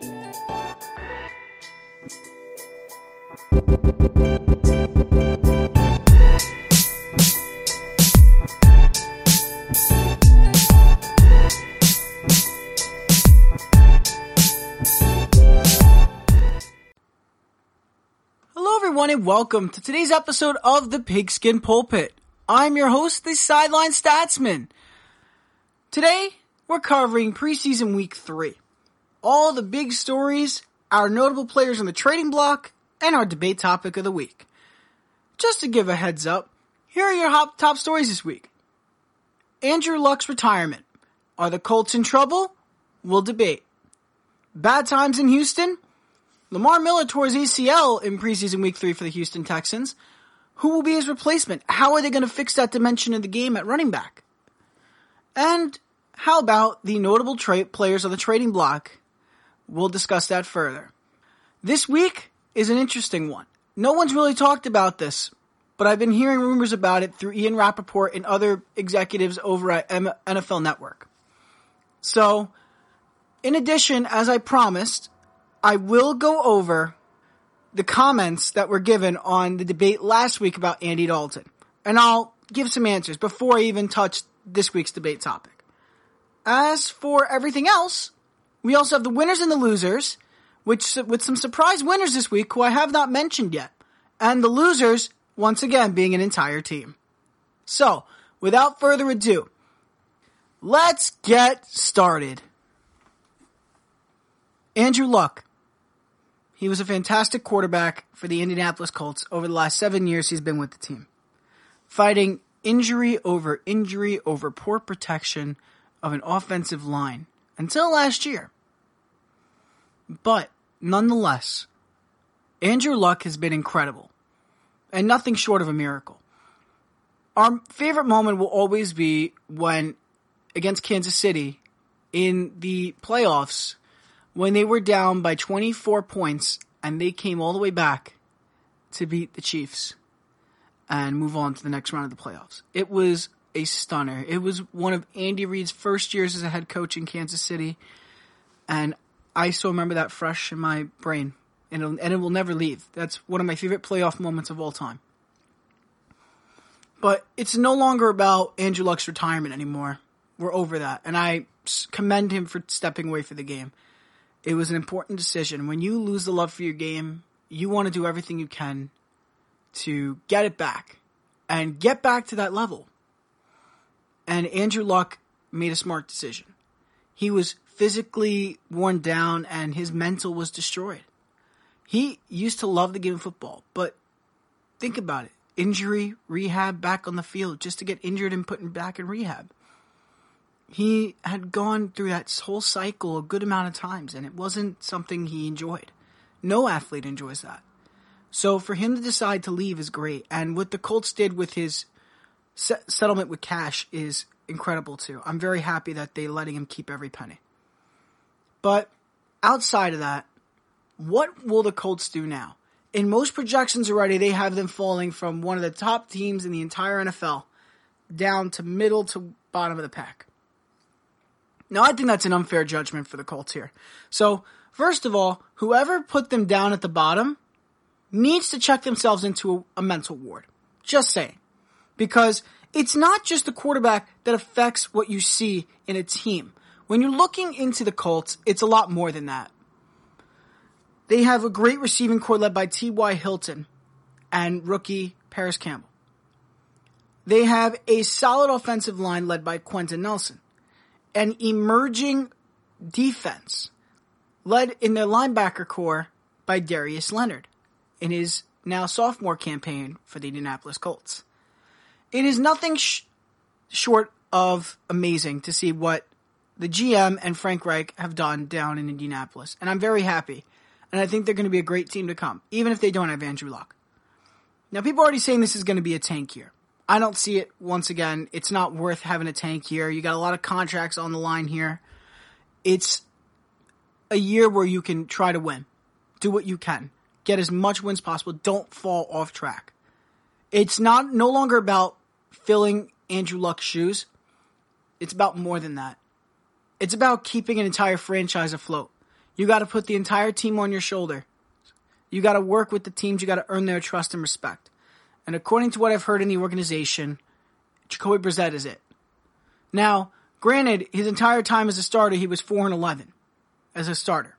Hello, everyone, and welcome to today's episode of the Pigskin Pulpit. I'm your host, the Sideline Statsman. Today, we're covering preseason week three. All the big stories, our notable players on the trading block, and our debate topic of the week. Just to give a heads up, here are your top stories this week. Andrew Luck's retirement. Are the Colts in trouble? We'll debate. Bad times in Houston? Lamar Miller his ACL in preseason week three for the Houston Texans. Who will be his replacement? How are they going to fix that dimension of the game at running back? And how about the notable tra- players on the trading block? We'll discuss that further. This week is an interesting one. No one's really talked about this, but I've been hearing rumors about it through Ian Rapoport and other executives over at M- NFL Network. So, in addition, as I promised, I will go over the comments that were given on the debate last week about Andy Dalton. And I'll give some answers before I even touch this week's debate topic. As for everything else, we also have the winners and the losers, which with some surprise winners this week who I have not mentioned yet. And the losers, once again, being an entire team. So, without further ado, let's get started. Andrew Luck. He was a fantastic quarterback for the Indianapolis Colts over the last seven years he's been with the team. Fighting injury over injury over poor protection of an offensive line until last year. But nonetheless, Andrew Luck has been incredible and nothing short of a miracle. Our favorite moment will always be when against Kansas City in the playoffs when they were down by 24 points and they came all the way back to beat the Chiefs and move on to the next round of the playoffs. It was a stunner. It was one of Andy Reid's first years as a head coach in Kansas City, and I still remember that fresh in my brain, and it'll, and it will never leave. That's one of my favorite playoff moments of all time. But it's no longer about Andrew Luck's retirement anymore. We're over that, and I commend him for stepping away for the game. It was an important decision. When you lose the love for your game, you want to do everything you can to get it back and get back to that level. And Andrew Luck made a smart decision. He was physically worn down and his mental was destroyed. He used to love the game of football, but think about it. Injury, rehab, back on the field just to get injured and put back in rehab. He had gone through that whole cycle a good amount of times and it wasn't something he enjoyed. No athlete enjoys that. So for him to decide to leave is great. And what the Colts did with his settlement with cash is incredible too. I'm very happy that they letting him keep every penny. But outside of that, what will the Colts do now? In most projections already, they have them falling from one of the top teams in the entire NFL down to middle to bottom of the pack. Now, I think that's an unfair judgment for the Colts here. So, first of all, whoever put them down at the bottom needs to check themselves into a, a mental ward. Just saying. Because it's not just the quarterback that affects what you see in a team. When you're looking into the Colts, it's a lot more than that. They have a great receiving corps led by T.Y. Hilton and rookie Parris Campbell. They have a solid offensive line led by Quenton Nelson. An emerging defense led in their linebacker corps by Darius Leonard in his now sophomore campaign for the Indianapolis Colts. It is nothing sh- short of amazing to see what the GM and Frank Reich have done down in Indianapolis. And I'm very happy. And I think they're going to be a great team to come, even if they don't have Andrew Luck. Now, people are already saying this is going to be a tank year. I don't see it once again. It's not worth having a tank year. You got a lot of contracts on the line here. It's a year where you can try to win. Do what you can. Get as much wins possible. Don't fall off track. It's not no longer about filling Andrew Luck's shoes. It's about more than that. It's about keeping an entire franchise afloat. You got to put the entire team on your shoulder. You got to work with the teams. You got to earn their trust and respect. And according to what I've heard in the organization, Jacoby Brissett is it. Now, granted, his entire time as a starter, he was 4 and 11 as a starter.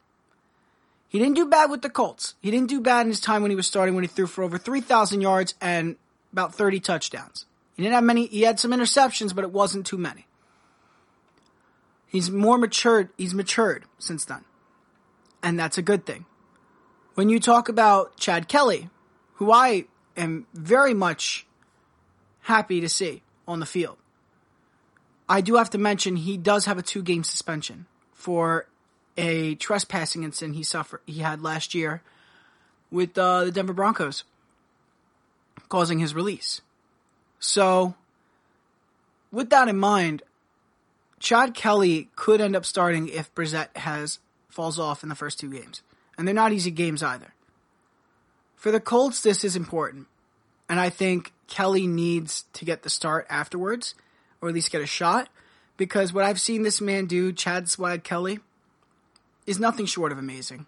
He didn't do bad with the Colts. He didn't do bad in his time when he was starting when he threw for over 3,000 yards and about 30 touchdowns. He didn't have many, he had some interceptions, but it wasn't too many. He's more matured, he's matured since then. And that's a good thing. When you talk about Chad Kelly, who I am very much happy to see on the field, I do have to mention he does have a two game suspension for a trespassing incident he suffered he had last year with uh, the Denver Broncos, causing his release. So, with that in mind, Chad Kelly could end up starting if Brissett has falls off in the first two games, and they're not easy games either. For the Colts, this is important, and I think Kelly needs to get the start afterwards, or at least get a shot, because what I've seen this man do, Chad Swag Kelly is nothing short of amazing.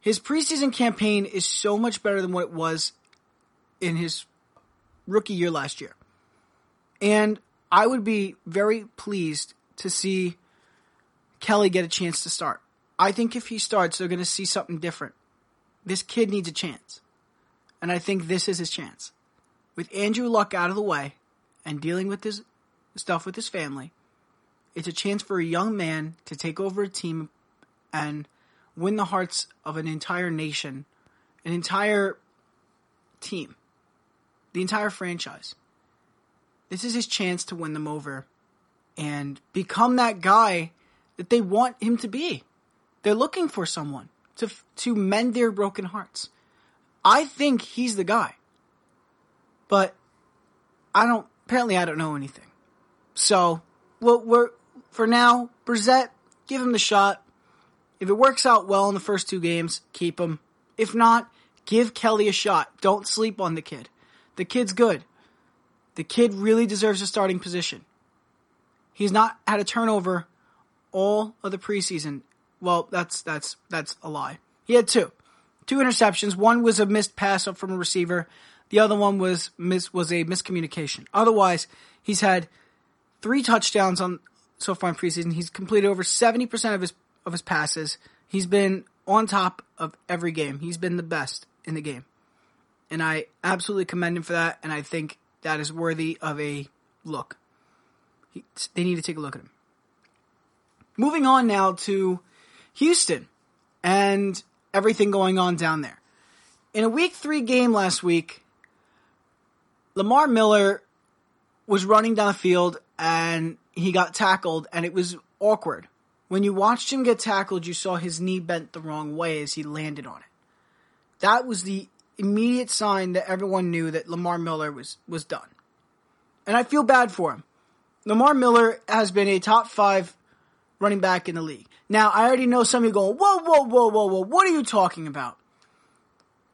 His preseason campaign is so much better than what it was in his rookie year last year. And I would be very pleased to see Kelly get a chance to start. I think if he starts, they're going to see something different. This kid needs a chance. And I think this is his chance. With Andrew Luck out of the way and dealing with his stuff with his family, it's a chance for a young man to take over a team and win the hearts of an entire nation, an entire team, the entire franchise. This is his chance to win them over and become that guy that they want him to be. They're looking for someone to to mend their broken hearts. I think he's the guy. But I don't apparently I don't know anything. So, well, we're for now, Brissett, give him the shot. If it works out well in the first two games, keep him. If not, give Kelly a shot. Don't sleep on the kid. The kid's good. The kid really deserves a starting position. He's not had a turnover all of the preseason. Well, that's that's that's a lie. He had two. Two interceptions. One was a missed pass up from a receiver. The other one was miss was a miscommunication. Otherwise, he's had three touchdowns on so far in preseason. He's completed over 70% of his of his passes. He's been on top of every game. He's been the best in the game. And I absolutely commend him for that, and I think that is worthy of a look. He, they need to take a look at him. Moving on now to Houston and everything going on down there. In a week three game last week, Lamar Miller was running down the field and he got tackled, and it was awkward. When you watched him get tackled, you saw his knee bent the wrong way as he landed on it. That was the immediate sign that everyone knew that Lamar Miller was, was done. And I feel bad for him. Lamar Miller has been a top five running back in the league. Now, I already know some of you going, whoa, whoa, whoa, whoa, whoa, what are you talking about?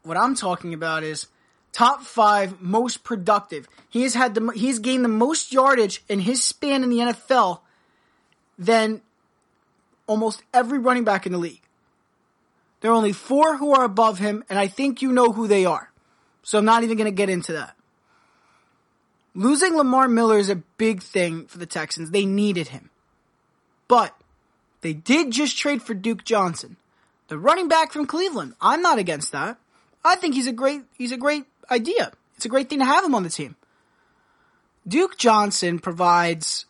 What I'm talking about is top five most productive. He has had the, he's gained the most yardage in his span in the NFL than almost every running back in the league. There are only four who are above him, and I think you know who they are. So I'm not even going to get into that. Losing Lamar Miller is a big thing for the Texans. They needed him. But they did just trade for Duke Johnson, the running back from Cleveland. I'm not against that. I think he's a great he's a great idea. It's a great thing to have him on the team. Duke Johnson provides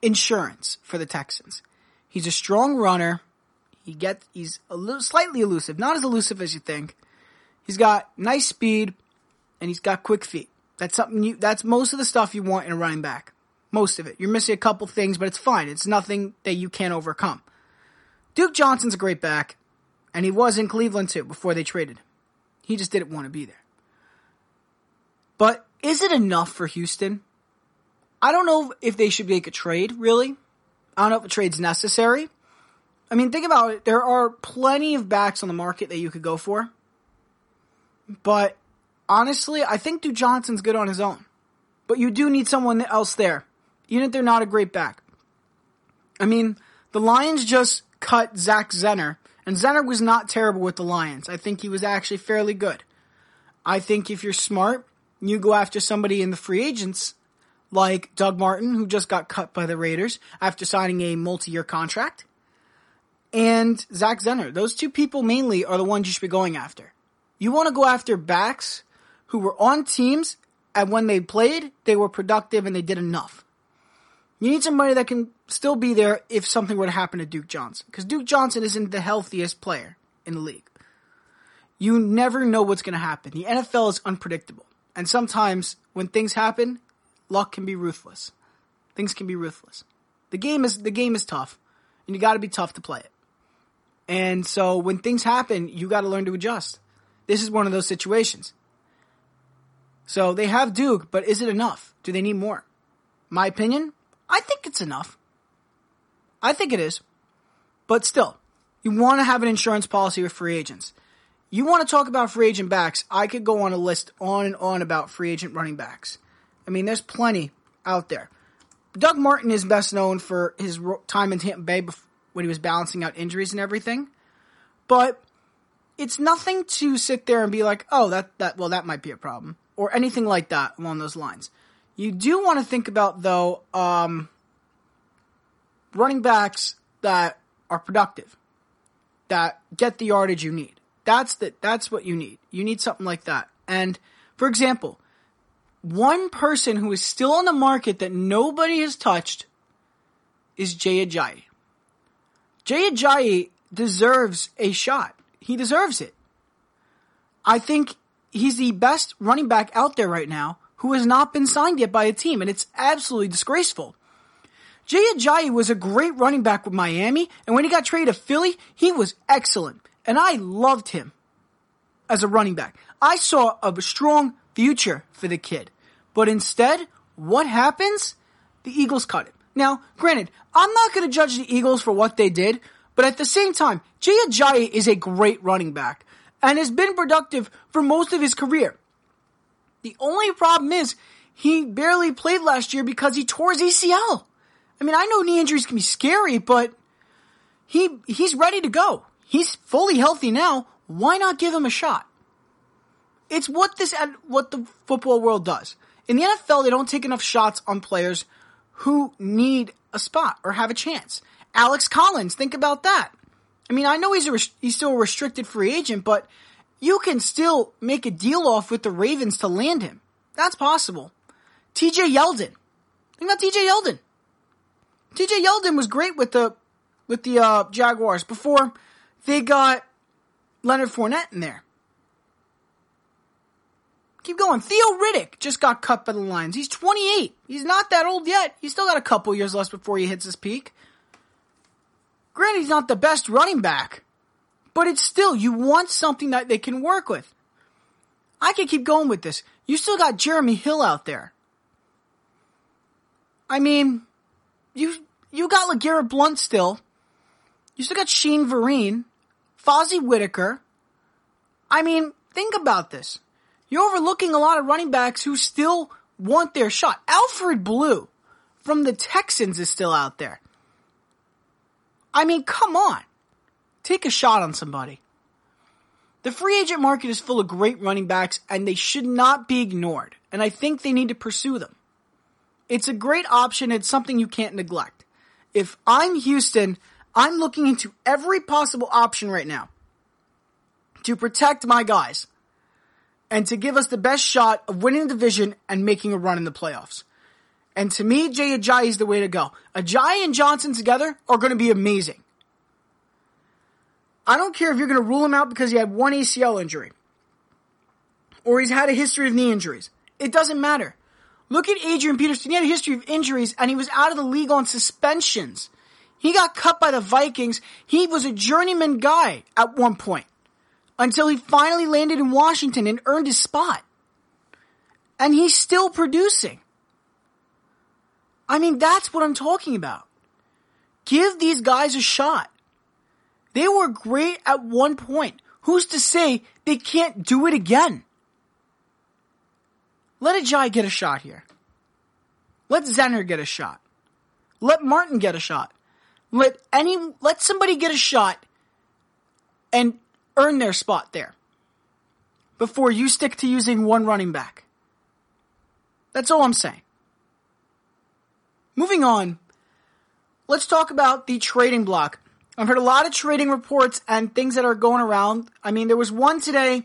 insurance for the Texans. He's a strong runner. He gets he's a little slightly elusive, not as elusive as you think. He's got nice speed and he's got quick feet. That's something you that's most of the stuff you want in a running back. Most of it. You're missing a couple things, but it's fine. It's nothing that you can't overcome. Duke Johnson's a great back, and he was in Cleveland too before they traded him. He just didn't want to be there. But is it enough for Houston? I don't know if they should make a trade, really. I don't know if a trade's necessary. I mean, think about it. There are plenty of backs on the market that you could go for. But honestly, I think Duke Johnson's good on his own. But you do need someone else there, even if they're not a great back. I mean, the Lions just cut Zach Zenner And Zenner was not terrible with the Lions. I think he was actually fairly good. I think if you're smart, you go after somebody in the free agents like Doug Martin, who just got cut by the Raiders after signing a multi-year contract, and Zach Zenner. Those two people mainly are the ones you should be going after. You want to go after backs who were on teams and when they played, they were productive and they did enough. You need somebody that can still be there if something were to happen to Duke Johnson. Because Duke Johnson isn't the healthiest player in the league. You never know what's going to happen. The NFL is unpredictable. And sometimes when things happen, luck can be ruthless. Things can be ruthless. The game is, the game is tough. And you gotta be tough to play it. And so when things happen, you gotta learn to adjust. This is one of those situations. So they have Duke, but is it enough? Do they need more? My opinion, I think it's enough. I think it is. But still, you want to have an insurance policy with free agents. You want to talk about free agent backs, I could go on a list on and on about free agent running backs. I mean, there's plenty out there. Doug Martin is best known for his time in Tampa Bay when he was balancing out injuries and everything. But it's nothing to sit there and be like, oh, that, that, well, that might be a problem or anything like that along those lines. You do want to think about though um, running backs that are productive, that get the yardage you need. That's the, that's what you need. You need something like that. And for example, one person who is still on the market that nobody has touched is Jay Ajayi. Jay Ajayi deserves a shot. He deserves it. I think he's the best running back out there right now who has not been signed yet by a team, and it's absolutely disgraceful. Jay Ajayi was a great running back with Miami, and when he got traded to Philly, he was excellent, and I loved him as a running back. I saw a strong future for the kid, but instead, what happens? The Eagles cut him. Now, granted, I'm not going to judge the Eagles for what they did, but at the same time, Jay Ajayi is a great running back and has been productive for most of his career. The only problem is he barely played last year because he tore his ACL. I mean, I know knee injuries can be scary, but he he's ready to go. He's fully healthy now. Why not give him a shot? It's what this what the football world does. In the NFL, they don't take enough shots on players who need a spot or have a chance. Alex Collins, think about that. I mean, I know he's a he's still a restricted free agent, but you can still make a deal off with the Ravens to land him. That's possible. TJ Yeldon. Think about TJ Yeldon. TJ Yeldon was great with the with the uh, Jaguars before they got Leonard Fournette in there. Keep going. Theo Riddick just got cut by the Lions. He's 28. He's not that old yet. He's still got a couple years left before he hits his peak. Granted, he's not the best running back, but it's still, you want something that they can work with. I can keep going with this. You still got Jeremy Hill out there. I mean, you, you got LeGarrette Blunt still. You still got Shane Vereen, Fozzie Whittaker. I mean, think about this. You're overlooking a lot of running backs who still want their shot. Alfred Blue from the Texans is still out there. I mean, come on. Take a shot on somebody. The free agent market is full of great running backs and they should not be ignored. And I think they need to pursue them. It's a great option. It's something you can't neglect. If I'm Houston, I'm looking into every possible option right now to protect my guys and to give us the best shot of winning the division and making a run in the playoffs. And to me, Jay Ajayi is the way to go. Ajayi and Johnson together are going to be amazing. I don't care if you're going to rule him out because he had one ACL injury or he's had a history of knee injuries. It doesn't matter. Look at Adrian Peterson. He had a history of injuries and he was out of the league on suspensions. He got cut by the Vikings. He was a journeyman guy at one point until he finally landed in Washington and earned his spot. And he's still producing. I mean, that's what I'm talking about. Give these guys a shot. They were great at one point. Who's to say they can't do it again? Let Ajayi get a shot here. Let Zenner get a shot. Let Martin get a shot. Let any, let somebody get a shot and earn their spot there before you stick to using one running back. That's all I'm saying. Moving on, let's talk about the trading block. I've heard a lot of trading reports and things that are going around. I mean, there was one today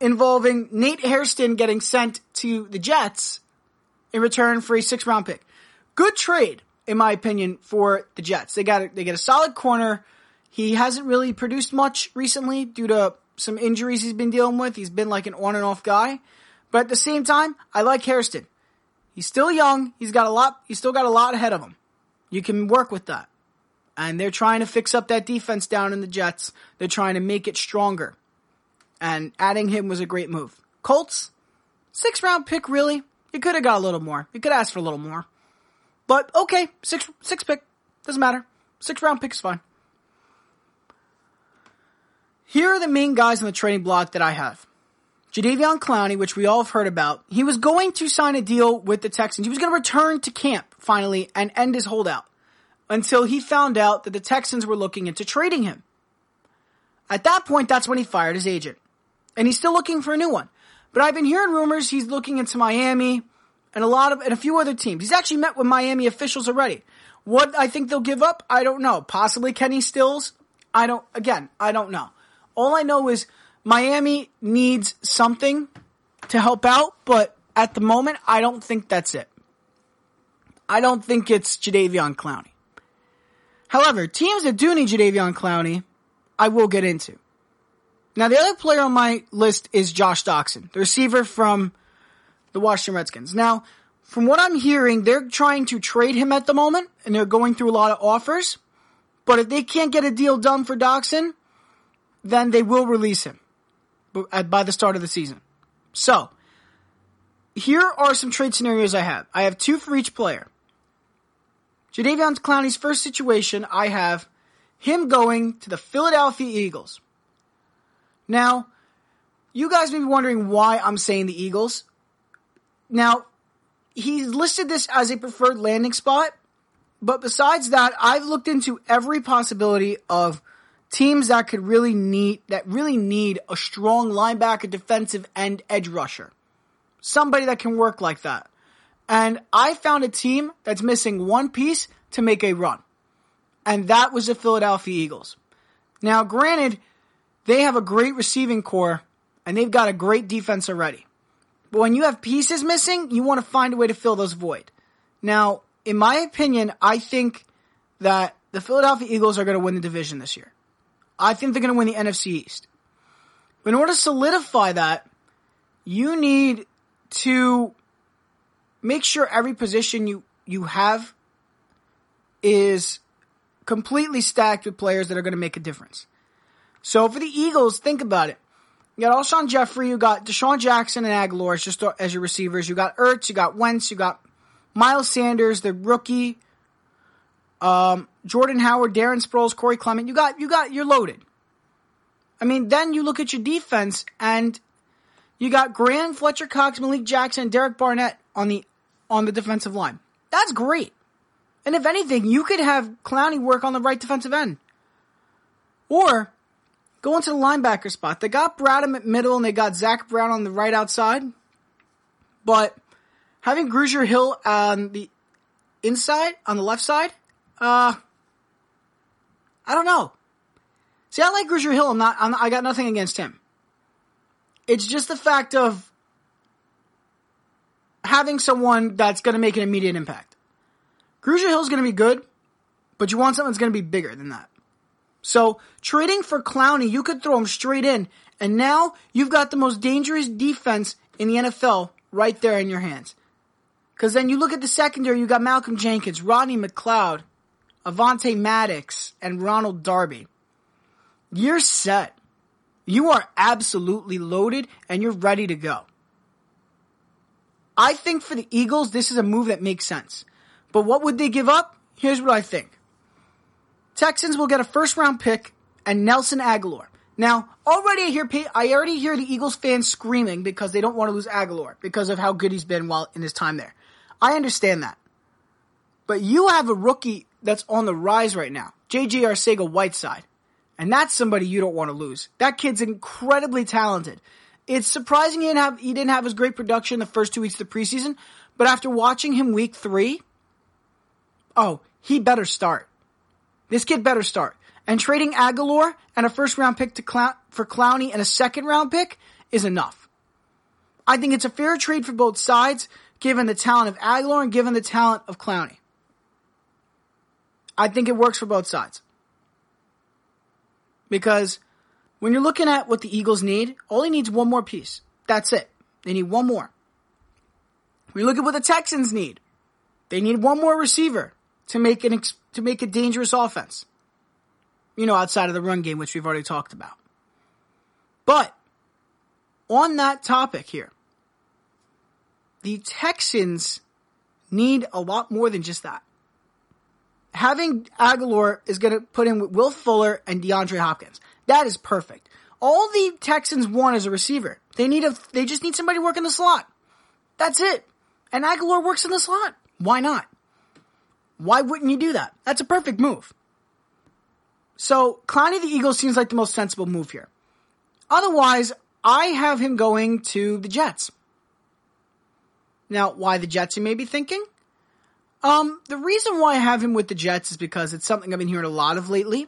involving Nate Hairston getting sent to the Jets in return for a six round pick. Good trade, in my opinion, for the Jets. They got a, they get a solid corner. He hasn't really produced much recently due to some injuries he's been dealing with. He's been like an on and off guy. But at the same time, I like Hairston. He's still young. He's got a lot, he's still got a lot ahead of him. You can work with that. And they're trying to fix up that defense down in the Jets. They're trying to make it stronger. And adding him was a great move. Colts, six round pick, really? You could have got a little more. You could ask for a little more. But okay, six, six pick. Doesn't matter. Six round pick is fine. Here are the main guys on the trading block that I have. Jadeveon Clowney, which we all have heard about, he was going to sign a deal with the Texans. He was going to return to camp finally and end his holdout until he found out that the Texans were looking into trading him. At that point, that's when he fired his agent. And he's still looking for a new one. But I've been hearing rumors he's looking into Miami and a lot of, and a few other teams. He's actually met with Miami officials already. What I think they'll give up, I don't know. Possibly Kenny Stills. I don't, again, I don't know. All I know is Miami needs something to help out, but at the moment, I don't think that's it. I don't think it's Jadeveon Clowney. However, teams that do need Jadeveon Clowney, I will get into. Now, the other player on my list is Josh Doctson, the receiver from the Washington Redskins. Now, from what I'm hearing, they're trying to trade him at the moment, and they're going through a lot of offers. But if they can't get a deal done for Doctson, then they will release him by the start of the season. So, here are some trade scenarios I have. I have two for each player. Jadeveon Clowney's first situation, I have him going to the Philadelphia Eagles. Now, you guys may be wondering why I'm saying the Eagles. Now, he's listed this as a preferred landing spot, but besides that, I've looked into every possibility of teams that could really need that really need a strong linebacker, defensive end, edge rusher. Somebody that can work like that. And I found a team that's missing one piece to make a run. And that was the Philadelphia Eagles. Now, granted, they have a great receiving corps and they've got a great defense already. But when you have pieces missing, you want to find a way to fill those void. Now, in my opinion, I think that the Philadelphia Eagles are going to win the division this year. I think they're going to win the NFC East. But in order to solidify that, you need to make sure every position you, you have is completely stacked with players that are going to make a difference. So for the Eagles, think about it. You got Alshon Jeffery, you got DeSean Jackson and Agholor just as your receivers. You got Ertz, you got Wentz, you got Miles Sanders, the rookie um, Jordan Howard, Darren Sproles, Corey Clement. You got, you got, you're loaded. I mean, then you look at your defense and you got Graham, Fletcher Cox, Malik Jackson, Derek Barnett on the, on the defensive line. That's great. And if anything, you could have Clowney work on the right defensive end. Or go into the linebacker spot. They got Bradham at middle and they got Zach Brown on the right outside. But having Grugier Hill on the inside, on the left side, uh, I don't know. See, I like Grugier Hill. I'm not, I'm, I got nothing against him. It's just the fact of having someone that's going to make an immediate impact. Grugier Hill is going to be good, but you want something that's going to be bigger than that. So trading for Clowney, you could throw him straight in, and now you've got the most dangerous defense in the NFL right there in your hands. Because then you look at the secondary, you got Malcolm Jenkins, Rodney McLeod, Avonte Maddox, and Ronald Darby. You're set. You are absolutely loaded and you're ready to go. I think for the Eagles, this is a move that makes sense. But what would they give up? Here's what I think. Texans will get a first round pick and Nelson Agholor. Now, already I hear I already hear the Eagles fans screaming because they don't want to lose Agholor because of how good he's been while in his time there. I understand that. But you have a rookie that's on the rise right now. JJ Arcega Whiteside. And that's somebody you don't want to lose. That kid's incredibly talented. It's surprising he didn't have he didn't have his great production the first two weeks of the preseason, but after watching him week three, oh, he better start. This kid better start. And trading Agholor and a first round pick to Clown, for Clowney and a second round pick is enough. I think it's a fair trade for both sides, given the talent of Agholor and given the talent of Clowney. I think it works for both sides. Because when you're looking at what the Eagles need, he needs one more piece. That's it. They need one more. We look at what the Texans need. They need one more receiver to make an to make a dangerous offense. You know, outside of the run game, which we've already talked about. But on that topic here, the Texans need a lot more than just that. Having Agholor is going to put in with Will Fuller and DeAndre Hopkins. That is perfect. All the Texans want is a receiver. They need a, they just need somebody to work in the slot. That's it. And Agholor works in the slot. Why not? Why wouldn't you do that? That's a perfect move. So, Clowney the Eagles seems like the most sensible move here. Otherwise, I have him going to the Jets. Now, why the Jets, you may be thinking? Um, the reason why I have him with the Jets is because it's something I've been hearing a lot of lately.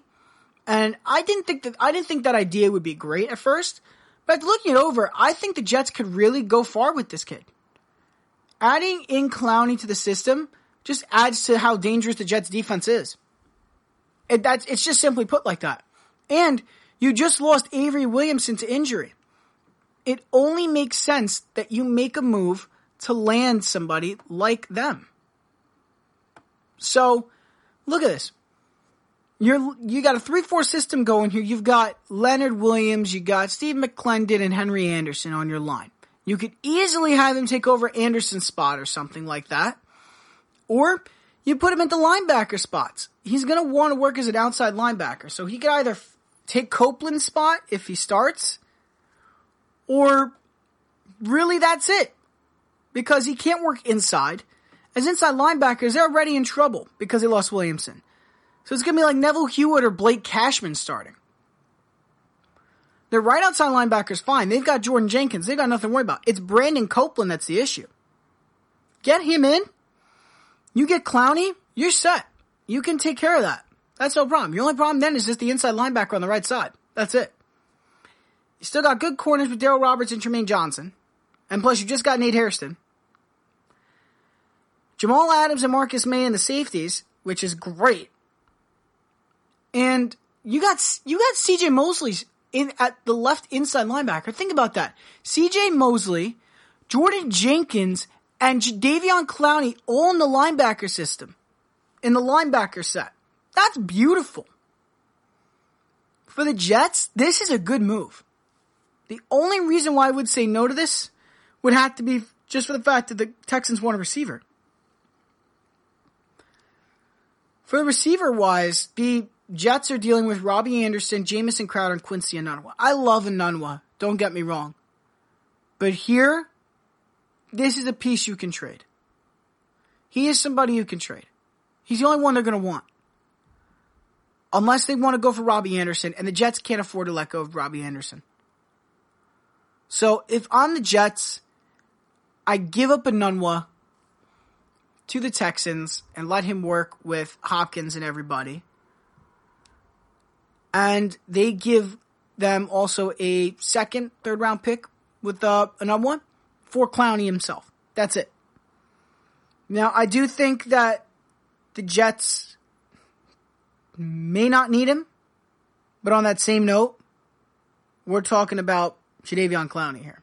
And I didn't think that, I didn't think that idea would be great at first. But looking it over, I think the Jets could really go far with this kid. Adding in Clowney to the system just adds to how dangerous the Jets defense is. It, that's, it's just simply put like that. And you just lost Avery Williamson to injury. It only makes sense that you make a move to land somebody like them. So, look at this. You're, you got a 3-4 system going here. You've got Leonard Williams, you got Steve McLendon, and Henry Anderson on your line. You could easily have him take over Anderson's spot or something like that. Or you put him at the linebacker spots. He's going to want to work as an outside linebacker. So he could either take Copeland's spot if he starts, or really that's it. Because he can't work inside. As inside linebackers, they're already in trouble because they lost Williamson. So it's going to be like Neville Hewitt or Blake Cashman starting. Their right outside linebackers fine. They've got Jordan Jenkins. They've got nothing to worry about. It's Brandon Copeland that's the issue. Get him in. You get Clowney, you're set. You can take care of that. That's no problem. Your only problem then is just the inside linebacker on the right side. That's it. You still got good corners with Darryl Roberts and Trumaine Johnson. And plus you just got Nate Hairston. Jamal Adams and Marcus Maye in the safeties, which is great. And you got you got CJ Mosley in at the left inside linebacker. Think about that. CJ Mosley, Jordan Jenkins, and Davion Clowney all in the linebacker system. In the linebacker set. That's beautiful. For the Jets, this is a good move. The only reason why I would say no to this would have to be just for the fact that the Texans want a receiver. For the receiver wise, the Jets are dealing with Robbie Anderson, Jamison Crowder, and Quincy Enunwa. I love Enunwa. Don't get me wrong. But here, this is a piece you can trade. He is somebody you can trade. He's the only one they're going to want. Unless they want to go for Robbie Anderson, and the Jets can't afford to let go of Robbie Anderson. So if I'm the Jets, I give up Enunwa to the Texans and let him work with Hopkins and everybody and they give them also a second, third round pick with uh, another one for Clowney himself. That's it. Now, I do think that the Jets may not need him, but on that same note, we're talking about Jadeveon Clowney here.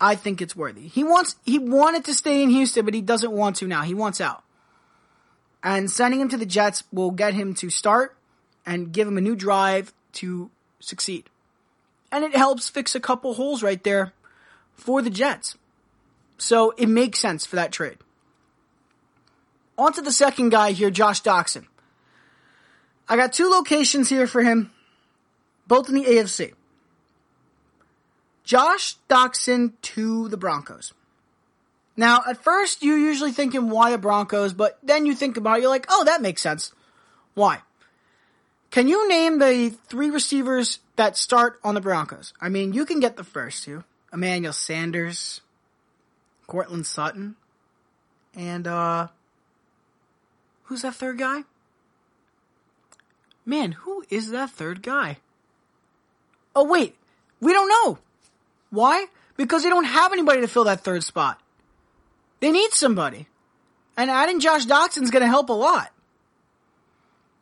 I think it's worthy. He wants, he wanted to stay in Houston, but he doesn't want to now. He wants out. And sending him to the Jets will get him to start and give him a new drive to succeed. And it helps fix a couple holes right there for the Jets. So it makes sense for that trade. On to the second guy here, Josh Doctson. I got two locations here for him, both in the AFC. Josh Doctson to the Broncos. Now, at first, you're usually thinking, why the Broncos? But then you think about it, you're like, oh, that makes sense. Why? Can you name the three receivers that start on the Broncos? I mean, you can get the first two. Emmanuel Sanders, Courtland Sutton, and uh who's that third guy? Man, who is that third guy? Oh wait, we don't know. Why? Because they don't have anybody to fill that third spot. They need somebody. And adding Josh Doctson's gonna help a lot.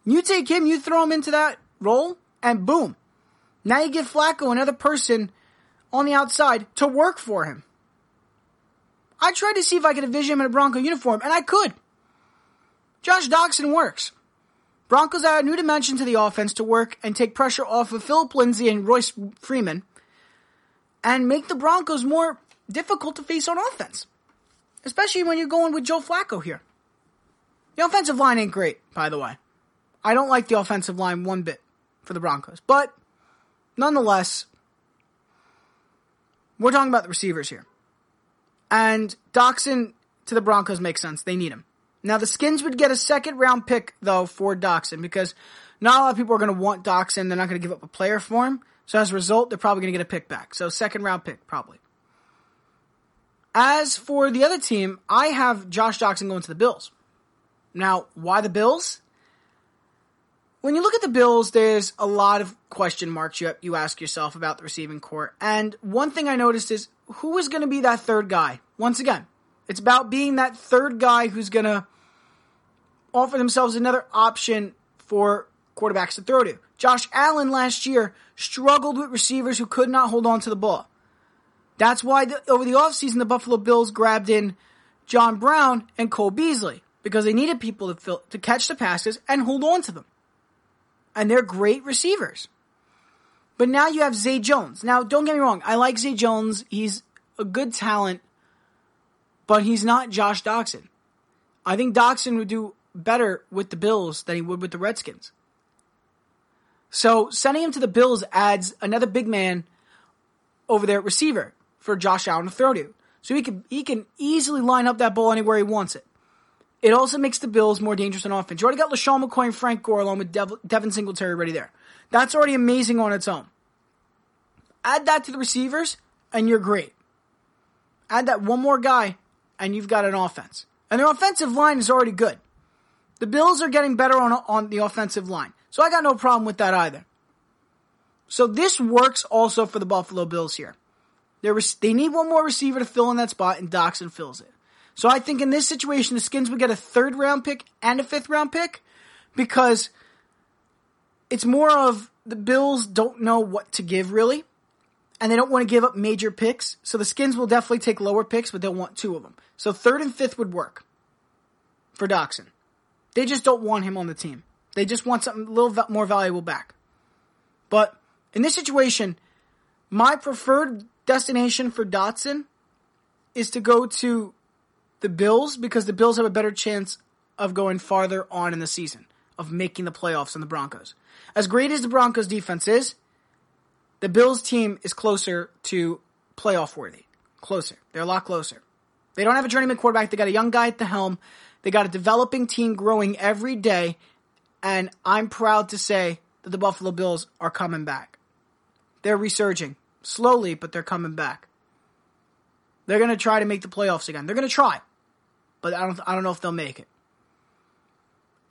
You take him, you throw him into that role, and boom. Now you give Flacco another person on the outside to work for him. I tried to see if I could envision him in a Bronco uniform, and I could. Josh Doctson works. Broncos add a new dimension to the offense to work and take pressure off of Phillip Lindsay and Royce Freeman and make the Broncos more difficult to face on offense. Especially when you're going with Joe Flacco here. The offensive line ain't great, by the way. I don't like the offensive line one bit for the Broncos. But nonetheless, we're talking about the receivers here. And Doctson to the Broncos makes sense. They need him. Now the Skins would get a second round pick though for Doctson because not a lot of people are going to want Doctson. They're not going to give up a player for him. So as a result, they're probably going to get a pick back. So second round pick probably. As for the other team, I have Josh Doctson going to the Bills. Now, why the Bills? When you look at the Bills, there's a lot of question marks you, you ask yourself about the receiving corps. And one thing I noticed is who is going to be that third guy? Once again, it's about being that third guy who's going to offer themselves another option for quarterbacks to throw to. Josh Allen last year struggled with receivers who could not hold on to the ball. That's why the, over the offseason, the Buffalo Bills grabbed in John Brown and Cole Beasley because they needed people to, fill, to catch the passes and hold on to them. And they're great receivers. But now you have Zay Jones. Now, don't get me wrong. I like Zay Jones. He's a good talent, but he's not Josh Doctson. I think Doctson would do better with the Bills than he would with the Redskins. So sending him to the Bills adds another big man over there at receiver for Josh Allen to throw to. So he can he can easily line up that ball anywhere he wants it. It also makes the Bills more dangerous on offense. You already got LeSean McCoy and Frank Gore along with Dev- Devin Singletary ready there. That's already amazing on its own. Add that to the receivers, and you're great. Add that one more guy, and you've got an offense. And their offensive line is already good. The Bills are getting better on, on the offensive line. So I got no problem with that either. So this works also for the Buffalo Bills here. They need one more receiver to fill in that spot, and Doctson fills it. So I think in this situation, the Skins would get a third round pick and a fifth round pick because it's more of the Bills don't know what to give really, and they don't want to give up major picks. So the Skins will definitely take lower picks, but they'll want two of them. So third and fifth would work for Doctson. They just don't want him on the team. They just want something a little more valuable back. But in this situation, my preferred destination for Doctson is to go to the Bills because the Bills have a better chance of going farther on in the season, of making the playoffs than the Broncos. As great as the Broncos defense is, the Bills team is closer to playoff worthy. Closer. They're a lot closer. They don't have a journeyman quarterback. They got a young guy at the helm. They got a developing team growing every day, and I'm proud to say that the Buffalo Bills are coming back. They're resurging slowly, but they're coming back. They're going to try to make the playoffs again. They're going to try, but I don't I don't know if they'll make it.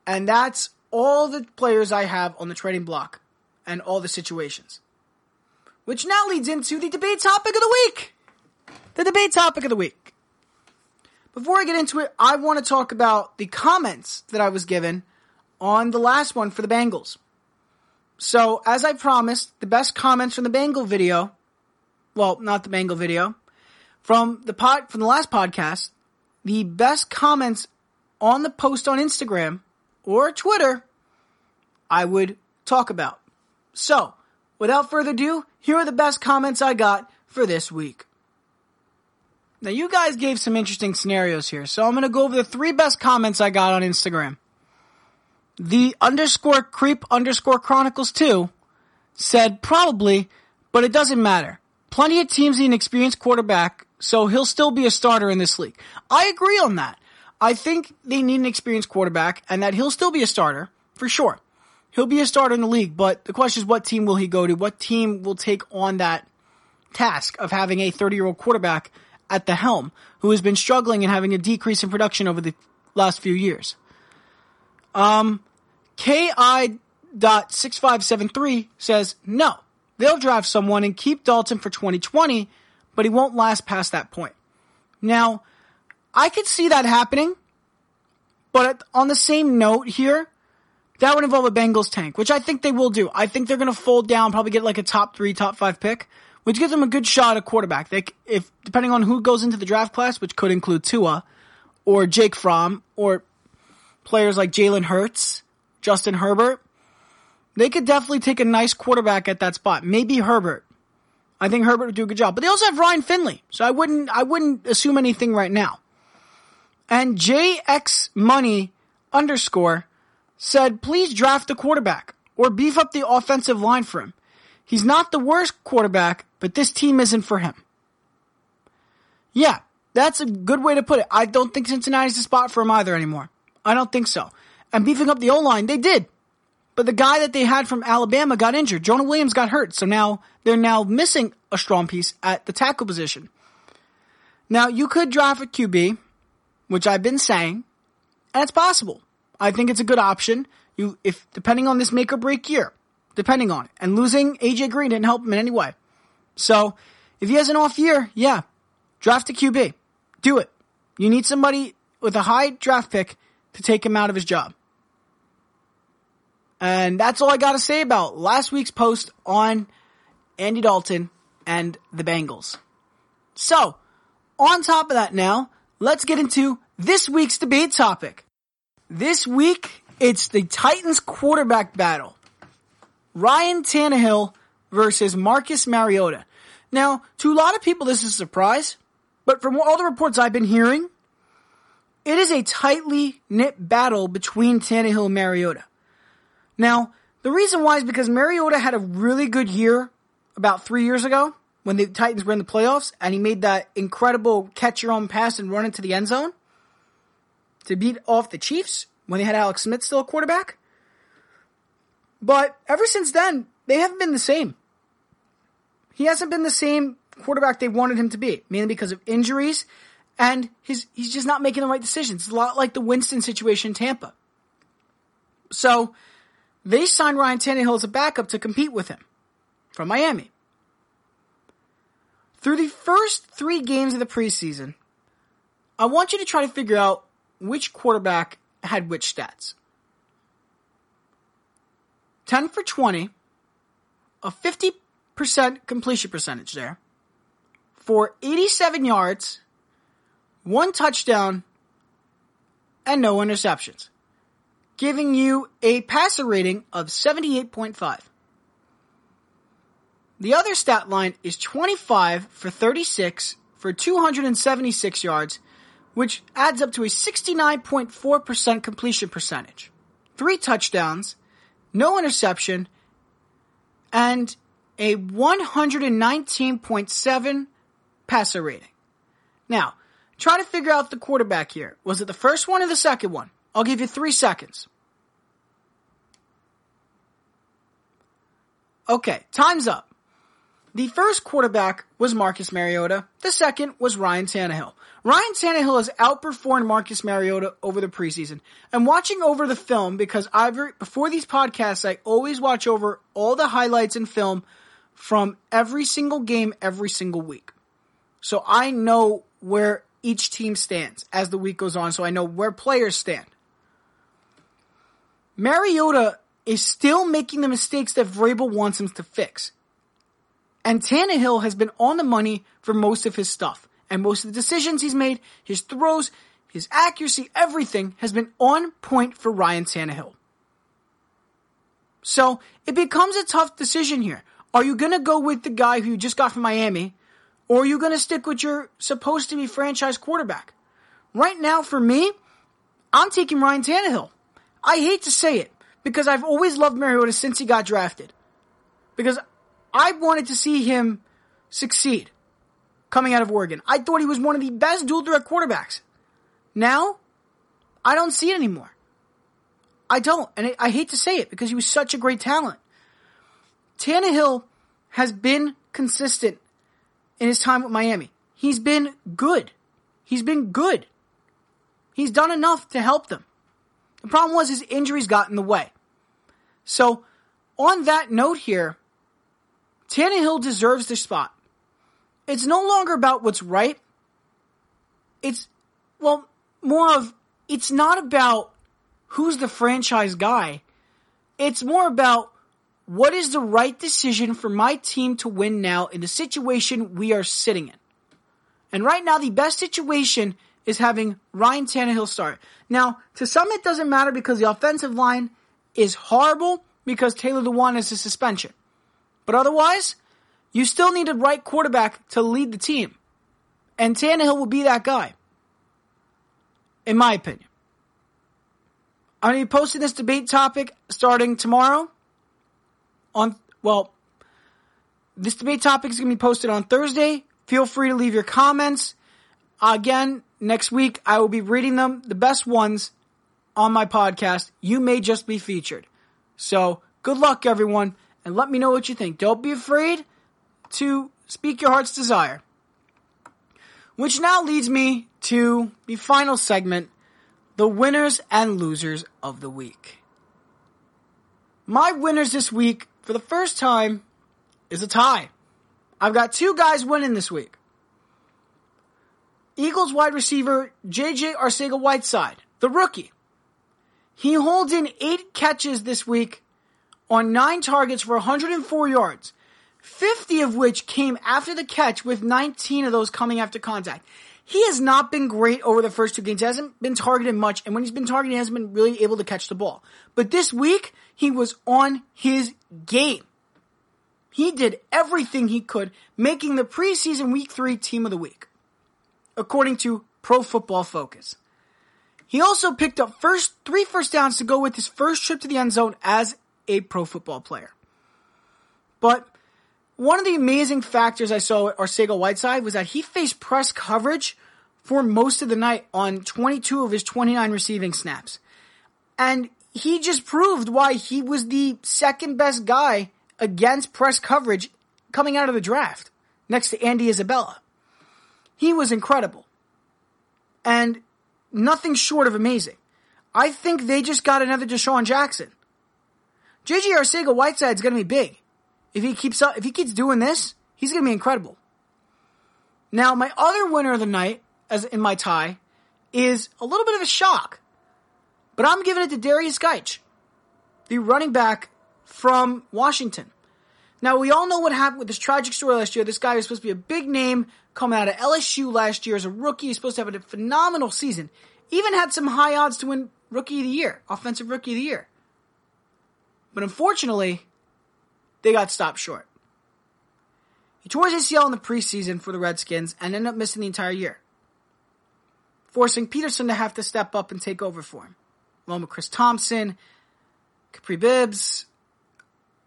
And that's all the players I have on the trading block and all the situations. Which now leads into the debate topic of the week. The debate topic of the week. Before I get into it, I want to talk about the comments that I was given on the last one for the Bengals. So, as I promised, the best comments from the Bengal video, well, not the Bengal video, from the pod, from the last podcast, the best comments on the post on Instagram or Twitter, I would talk about. So, without further ado, here are the best comments I got for this week. Now, you guys gave some interesting scenarios here, so I'm going to go over the three best comments I got on Instagram. The underscore creep underscore chronicles 2 said probably, but it doesn't matter. Plenty of teams need an experienced quarterback, so he'll still be a starter in this league. I agree on that. I think they need an experienced quarterback and that he'll still be a starter, for sure. he'll be a starter in the league. But the question is, what team will he go to? What team will take on that task of having a 30 year old quarterback at the helm who has been struggling and having a decrease in production over the last few years? Um, KI.6573 says no. They'll draft someone and keep Dalton for 2020, but he won't last past that point. Now, I could see that happening, but on the same note here, that would involve a Bengals tank, which I think they will do. I think they're going to fold down, probably get like a top three, top five pick, which gives them a good shot at quarterback. They, if depending on who goes into the draft class, which could include Tua or Jake Fromm or players like Jalen Hurts, Justin Herbert, they could definitely take a nice quarterback at that spot. Maybe Herbert. I think Herbert would do a good job. But they also have Ryan Finley. So I wouldn't I wouldn't assume anything right now. And JX Money underscore said, please draft a quarterback or beef up the offensive line for him. He's not the worst quarterback, but this team isn't for him. Yeah, that's a good way to put it. I don't think Cincinnati's the spot for him either anymore. I don't think so. And beefing up the O line, they did. But the guy that they had from Alabama got injured. Jonah Williams got hurt. So now they're now missing a strong piece at the tackle position. Now you could draft a QB, which I've been saying, and it's possible. I think it's a good option. You, if depending on this make or break year, depending on it, and losing AJ Green didn't help him in any way. So if he has an off year, yeah, draft a QB. Do it. You need somebody with a high draft pick to take him out of his job. And that's all I got to say about last week's post on Andy Dalton and the Bengals. So, on top of that now, let's get into this week's debate topic. This week, it's the Titans quarterback battle. Ryan Tannehill versus Marcus Mariota. Now, to a lot of people, this is a surprise, but from all the reports I've been hearing, it is a tightly knit battle between Tannehill and Mariota. Now, the reason why is because Mariota had a really good year about three years ago when the Titans were in the playoffs and he made that incredible catch your own pass and run into the end zone to beat off the Chiefs when they had Alex Smith still a quarterback. But ever since then, they haven't been the same. He hasn't been the same quarterback they wanted him to be, mainly because of injuries and his, he's just not making the right decisions. It's a lot like the Winston situation in Tampa. So, they signed Ryan Tannehill as a backup to compete with him from Miami. Through the first three games of the preseason, I want you to try to figure out which quarterback had which stats. 10 for 20, a 50% completion percentage there, for 87 yards, one touchdown, and no interceptions giving you a passer rating of 78.5. The other stat line is 25 for 36 for 276 yards, which adds up to a 69.4% completion percentage. Three touchdowns, no interception, and a 119.7 passer rating. Now, try to figure out the quarterback here. Was it the first one or the second one? I'll give you three seconds. Okay, time's up. The first quarterback was Marcus Mariota. The second was Ryan Tannehill. Ryan Tannehill has outperformed Marcus Mariota over the preseason. And watching over the film, because I've, before these podcasts, I always watch over all the highlights and film from every single game, every single week. So I know where each team stands as the week goes on, so I know where players stand. Mariota is still making the mistakes that Vrabel wants him to fix. And Tannehill has been on the money for most of his stuff. And most of the decisions he's made, his throws, his accuracy, everything has been on point for Ryan Tannehill. So it becomes a tough decision here. Are you going to go with the guy who you just got from Miami, or are you going to stick with your supposed to be franchise quarterback? Right now, for me, I'm taking Ryan Tannehill. I hate to say it because I've always loved Mariota since he got drafted. Because I wanted to see him succeed coming out of Oregon. I thought he was one of the best dual threat quarterbacks. Now, I don't see it anymore. I don't. And I, hate to say it because he was such a great talent. Tannehill has been consistent in his time with Miami. He's been good. He's been good. He's done enough to help them. The problem was his injuries got in the way. So, on that note here, Tannehill deserves the spot. It's no longer about what's right. It's, well, more of, it's not about who's the franchise guy. It's more about what is the right decision for my team to win now in the situation we are sitting in. And right now, the best situation is having Ryan Tannehill start. Now, to some, it doesn't matter because the offensive line is horrible because Taylor Lewan is a suspension. But otherwise, you still need a right quarterback to lead the team. And Tannehill will be that guy. In my opinion. I'm going to be posting this debate topic starting tomorrow. On, well, this debate topic is going to be posted on Thursday. Feel free to leave your comments. Again, next week I will be reading them, the best ones on my podcast. You may just be featured. So good luck, everyone, and let me know what you think. Don't be afraid to speak your heart's desire. Which now leads me to the final segment the winners and losers of the week. My winners this week, for the first time, is a tie. I've got two guys winning this week. Eagles wide receiver JJ Arcega Whiteside, the rookie. He holds in eight catches this week on nine targets for 104 yards, 50 of which came after the catch, with 19 of those coming after contact. He has not been great over the first two games. He hasn't been targeted much, and when he's been targeted, he hasn't been really able to catch the ball. But this week, he was on his game. He did everything he could, making the preseason week three team of the week, according to Pro Football Focus. He also picked up first three first downs to go with his first trip to the end zone as a pro football player. But one of the amazing factors I saw at Arcega Whiteside was that he faced press coverage for most of the night on 22 of his 29 receiving snaps. And he just proved why he was the second best guy against press coverage coming out of the draft next to Andy Isabella. He was incredible. And nothing short of amazing. I think they just got another DeSean Jackson. JJ Arcega Whiteside's going to be big. If he keeps up, if he keeps doing this, he's going to be incredible. Now, my other winner of the night, as in my tie, is a little bit of a shock, but I'm giving it to Darius Guice, the running back from Washington. Now, we all know what happened with this tragic story last year. This guy was supposed to be a big name coming out of LSU last year as a rookie. He's supposed to have a phenomenal season. Even had some high odds to win Rookie of the Year, Offensive Rookie of the Year. But unfortunately, they got stopped short. He tore his ACL in the preseason for the Redskins and ended up missing the entire year, forcing Peterson to have to step up and take over for him. With Chris Thompson, Kapri Bibbs,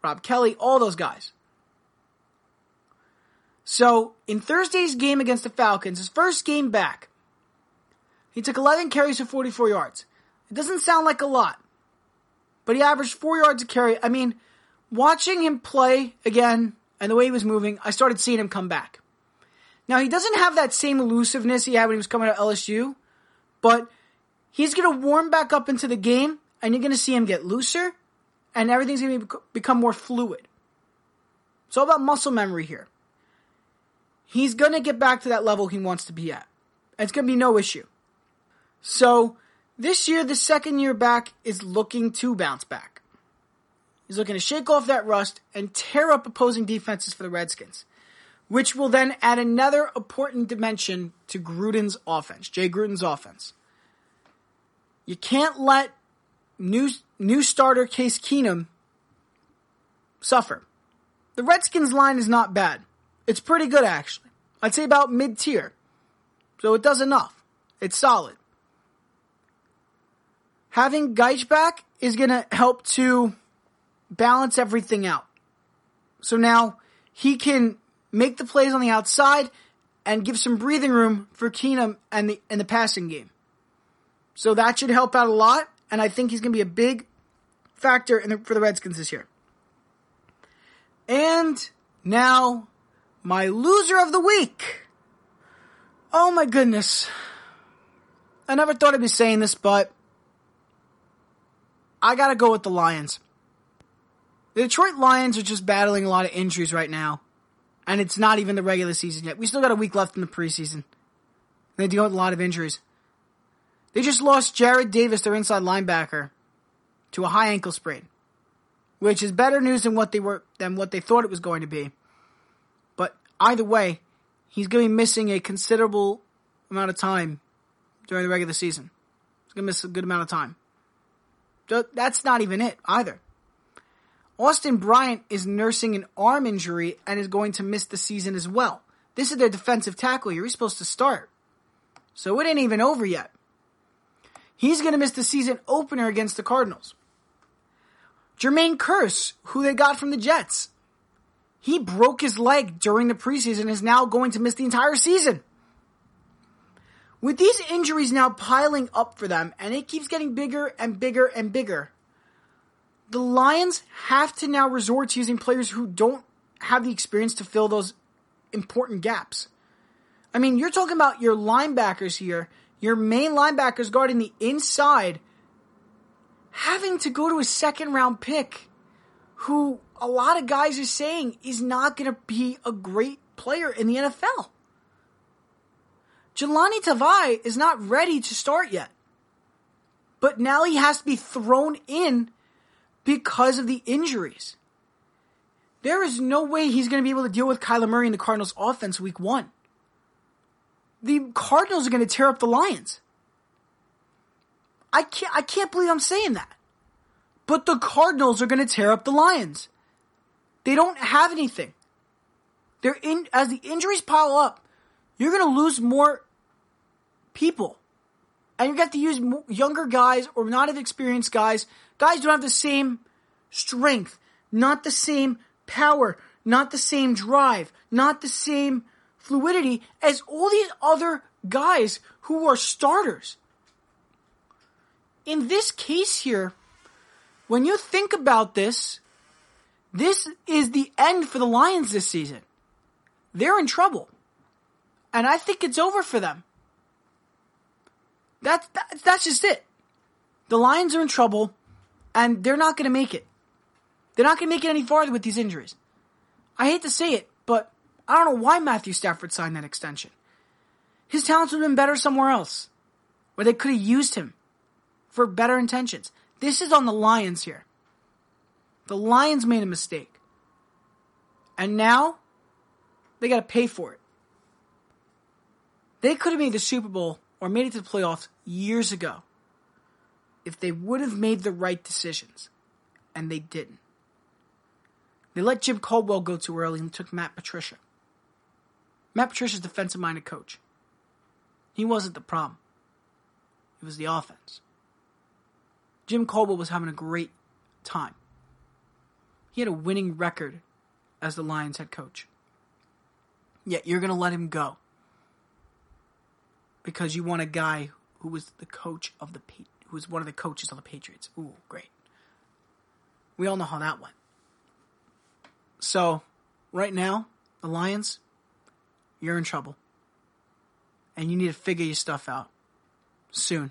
Rob Kelley, all those guys. So, in Thursday's game against the Falcons, his first game back, he took 11 carries for 44 yards. It doesn't sound like a lot, but he averaged four yards a carry. I mean, watching him play again and the way he was moving, I started seeing him come back. Now, he doesn't have that same elusiveness he had when he was coming out of LSU, but he's going to warm back up into the game and you're going to see him get looser and everything's going to become more fluid. It's all about muscle memory here. He's going to get back to that level he wants to be at. It's going to be no issue. So, this year, the second year back is looking to bounce back. He's looking to shake off that rust and tear up opposing defenses for the Redskins, which will then add another important dimension to Gruden's offense, Jay Gruden's offense. You can't let new new starter Case Keenum suffer. The Redskins line is not bad. It's pretty good actually. I'd say about mid tier. So it does enough. It's solid having Guice back is going to help to balance everything out. So now he can make the plays on the outside and give some breathing room for Keenum and the and the passing game. So that should help out a lot, and I think he's going to be a big factor the, for the Redskins this year. And now, my loser of the week. Oh my goodness. I never thought I'd be saying this, but I gotta go with the Lions. The Detroit Lions are just battling a lot of injuries right now. And it's not even the regular season yet. We still got a week left in the preseason. They deal with a lot of injuries. They just lost Jarrad Davis, their inside linebacker, to a high ankle sprain, which is better news than what they were than what they thought it was going to be. But either way, he's going to be missing a considerable amount of time during the regular season. He's going to miss a good amount of time. So that's not even it either. Austin Bryant is nursing an arm injury and is going to miss the season as well. This is their defensive tackle. He's supposed to start. So it ain't even over yet. He's going to miss the season opener against the Cardinals. Jermaine Kearse, who they got from the Jets, he broke his leg during the preseason and is now going to miss the entire season. With these injuries now piling up for them, and it keeps getting bigger and bigger and bigger, the Lions have to now resort to using players who don't have the experience to fill those important gaps. I mean, you're talking about your linebackers here, your main linebackers guarding the inside, having to go to a second round pick who a lot of guys are saying is not going to be a great player in the NFL. Jahlani Tavai is not ready to start yet. But now he has to be thrown in because of the injuries. There is no way he's going to be able to deal with Kyler Murray in the Cardinals offense week one. The Cardinals are going to tear up the Lions. I can't, I can't believe I'm saying that. But the Cardinals are going to tear up the Lions. They don't have anything. They're in, as the injuries pile up, you're going to lose more people. And you got to use younger guys or not as experienced guys. Guys don't have the same strength, not the same power, not the same drive, not the same fluidity as all these other guys who are starters. In this case here, when you think about this, this is the end for the Lions this season. They're in trouble. And I think it's over for them. That's that, that's just it. The Lions are in trouble, and they're not going to make it. They're not going to make it any farther with these injuries. I hate to say it, but I don't know why Matthew Stafford signed that extension. His talents would have been better somewhere else, where they could have used him for better intentions. This is on the Lions here. The Lions made a mistake. And now they got to pay for it. They could have made the Super Bowl or made it to the playoffs years ago if they would have made the right decisions. And they didn't. They let Jim Caldwell go too early and took Matt Patricia. Matt Patricia's defensive minded coach. He wasn't the problem. It was the offense. Jim Caldwell was having a great time. He had a winning record as the Lions head coach. Yet you're going to let him go because you want a guy who was the coach of the who was one of the coaches of the Patriots. Ooh, great. We all know how that went. So, right now, the Lions, you're in trouble. And you need to figure your stuff out soon.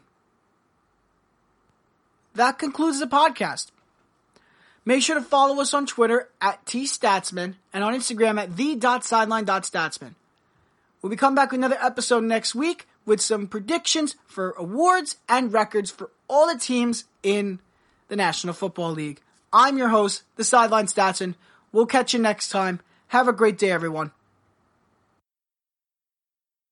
That concludes the podcast. Make sure to follow us on Twitter at tstatsman and on Instagram at the.sideline.statsman. We'll be coming back with another episode next week with some predictions for awards and records for all the teams in the National Football League. I'm your host, the Sideline Statsman. We'll catch you next time. Have a great day, everyone.